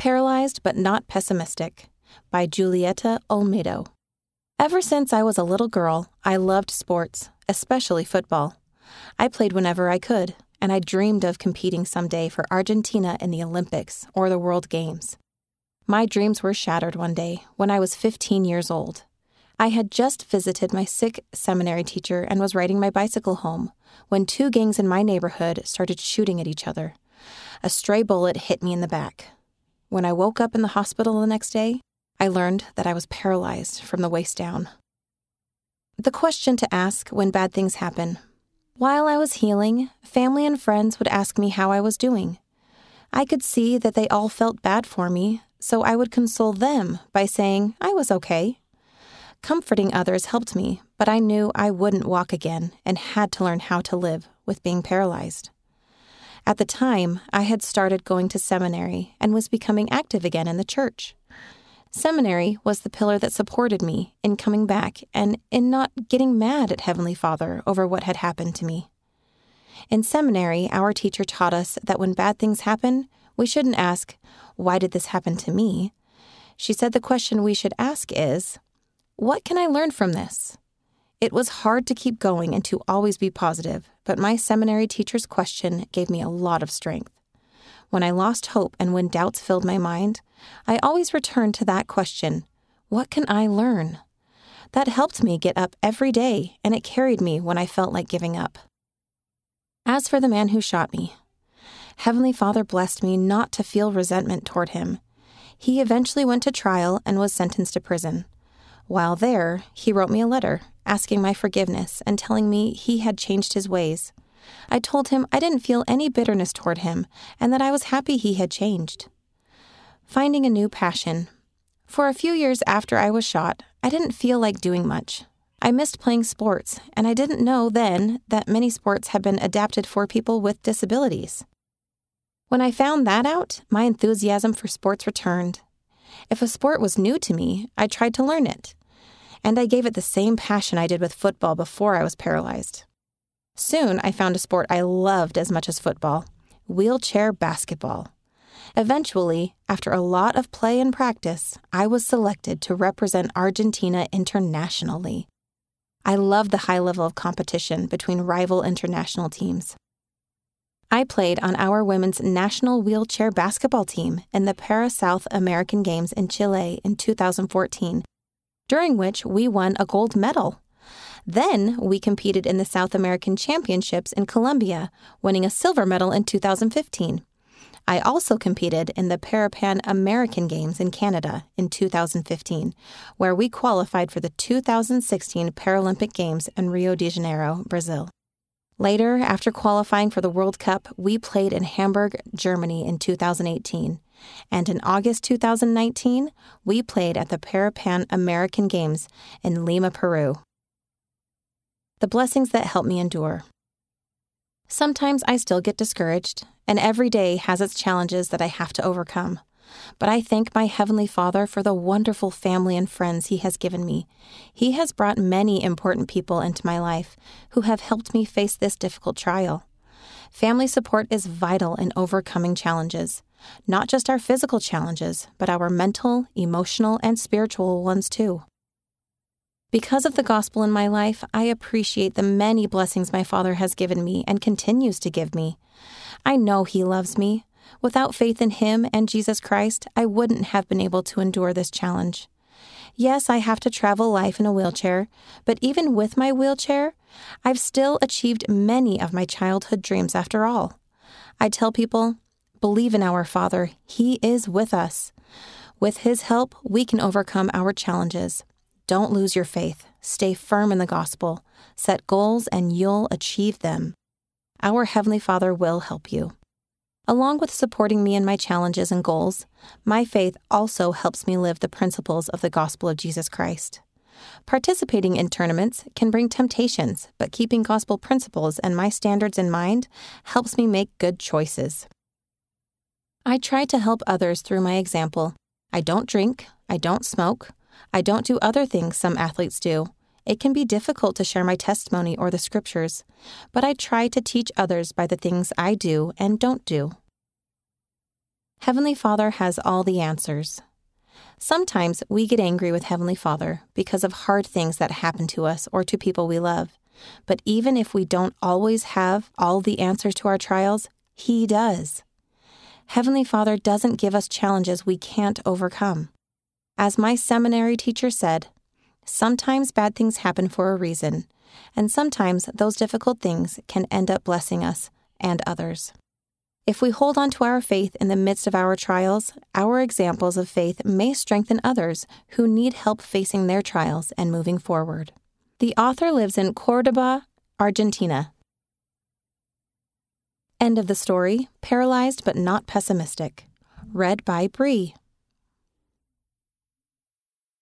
Paralyzed but Not Pessimistic by Julieta Olmedo. Ever since I was a little girl, I loved sports, especially football. I played whenever I could, and I dreamed of competing someday for Argentina in the Olympics or the World Games. My dreams were shattered one day when I was 15 years old. I had just visited my sick seminary teacher and was riding my bicycle home when two gangs in my neighborhood started shooting at each other. A stray bullet hit me in the back. When I woke up in the hospital the next day, I learned that I was paralyzed from the waist down. The question to ask when bad things happen. While I was healing, family and friends would ask me how I was doing. I could see that they all felt bad for me, so I would console them by saying I was okay. Comforting others helped me, but I knew I wouldn't walk again and had to learn how to live with being paralyzed. At the time, I had started going to seminary and was becoming active again in the church. Seminary was the pillar that supported me in coming back and in not getting mad at Heavenly Father over what had happened to me. In seminary, our teacher taught us that when bad things happen, we shouldn't ask, Why did this happen to me? She said the question we should ask is, What can I learn from this? It was hard to keep going and to always be positive, but my seminary teacher's question gave me a lot of strength. When I lost hope and when doubts filled my mind, I always returned to that question What can I learn? That helped me get up every day, and it carried me when I felt like giving up. As for the man who shot me, Heavenly Father blessed me not to feel resentment toward him. He eventually went to trial and was sentenced to prison. While there, he wrote me a letter asking my forgiveness and telling me he had changed his ways. I told him I didn't feel any bitterness toward him and that I was happy he had changed. Finding a new passion. For a few years after I was shot, I didn't feel like doing much. I missed playing sports, and I didn't know then that many sports had been adapted for people with disabilities. When I found that out, my enthusiasm for sports returned. If a sport was new to me, I tried to learn it. And I gave it the same passion I did with football before I was paralyzed. Soon, I found a sport I loved as much as football wheelchair basketball. Eventually, after a lot of play and practice, I was selected to represent Argentina internationally. I loved the high level of competition between rival international teams. I played on our women's national wheelchair basketball team in the Para South American Games in Chile in 2014, during which we won a gold medal. Then we competed in the South American Championships in Colombia, winning a silver medal in 2015. I also competed in the Parapan American Games in Canada in 2015, where we qualified for the 2016 Paralympic Games in Rio de Janeiro, Brazil. Later, after qualifying for the World Cup, we played in Hamburg, Germany in 2018. And in August 2019, we played at the Parapan American Games in Lima, Peru the blessings that help me endure. Sometimes I still get discouraged, and every day has its challenges that I have to overcome. But I thank my Heavenly Father for the wonderful family and friends He has given me. He has brought many important people into my life who have helped me face this difficult trial. Family support is vital in overcoming challenges, not just our physical challenges, but our mental, emotional, and spiritual ones too. Because of the gospel in my life, I appreciate the many blessings my Father has given me and continues to give me. I know He loves me. Without faith in Him and Jesus Christ, I wouldn't have been able to endure this challenge. Yes, I have to travel life in a wheelchair, but even with my wheelchair, I've still achieved many of my childhood dreams after all. I tell people, believe in our Father, He is with us. With His help, we can overcome our challenges. Don't lose your faith. Stay firm in the gospel. Set goals and you'll achieve them. Our Heavenly Father will help you. Along with supporting me in my challenges and goals, my faith also helps me live the principles of the gospel of Jesus Christ. Participating in tournaments can bring temptations, but keeping gospel principles and my standards in mind helps me make good choices. I try to help others through my example. I don't drink, I don't smoke, I don't do other things some athletes do. It can be difficult to share my testimony or the scriptures, but I try to teach others by the things I do and don't do. Heavenly Father has all the answers. Sometimes we get angry with Heavenly Father because of hard things that happen to us or to people we love. But even if we don't always have all the answers to our trials, He does. Heavenly Father doesn't give us challenges we can't overcome. As my seminary teacher said, sometimes bad things happen for a reason, and sometimes those difficult things can end up blessing us and others. If we hold on to our faith in the midst of our trials, our examples of faith may strengthen others who need help facing their trials and moving forward. The author lives in Cordoba, Argentina. End of the story Paralyzed but Not Pessimistic. Read by Bree.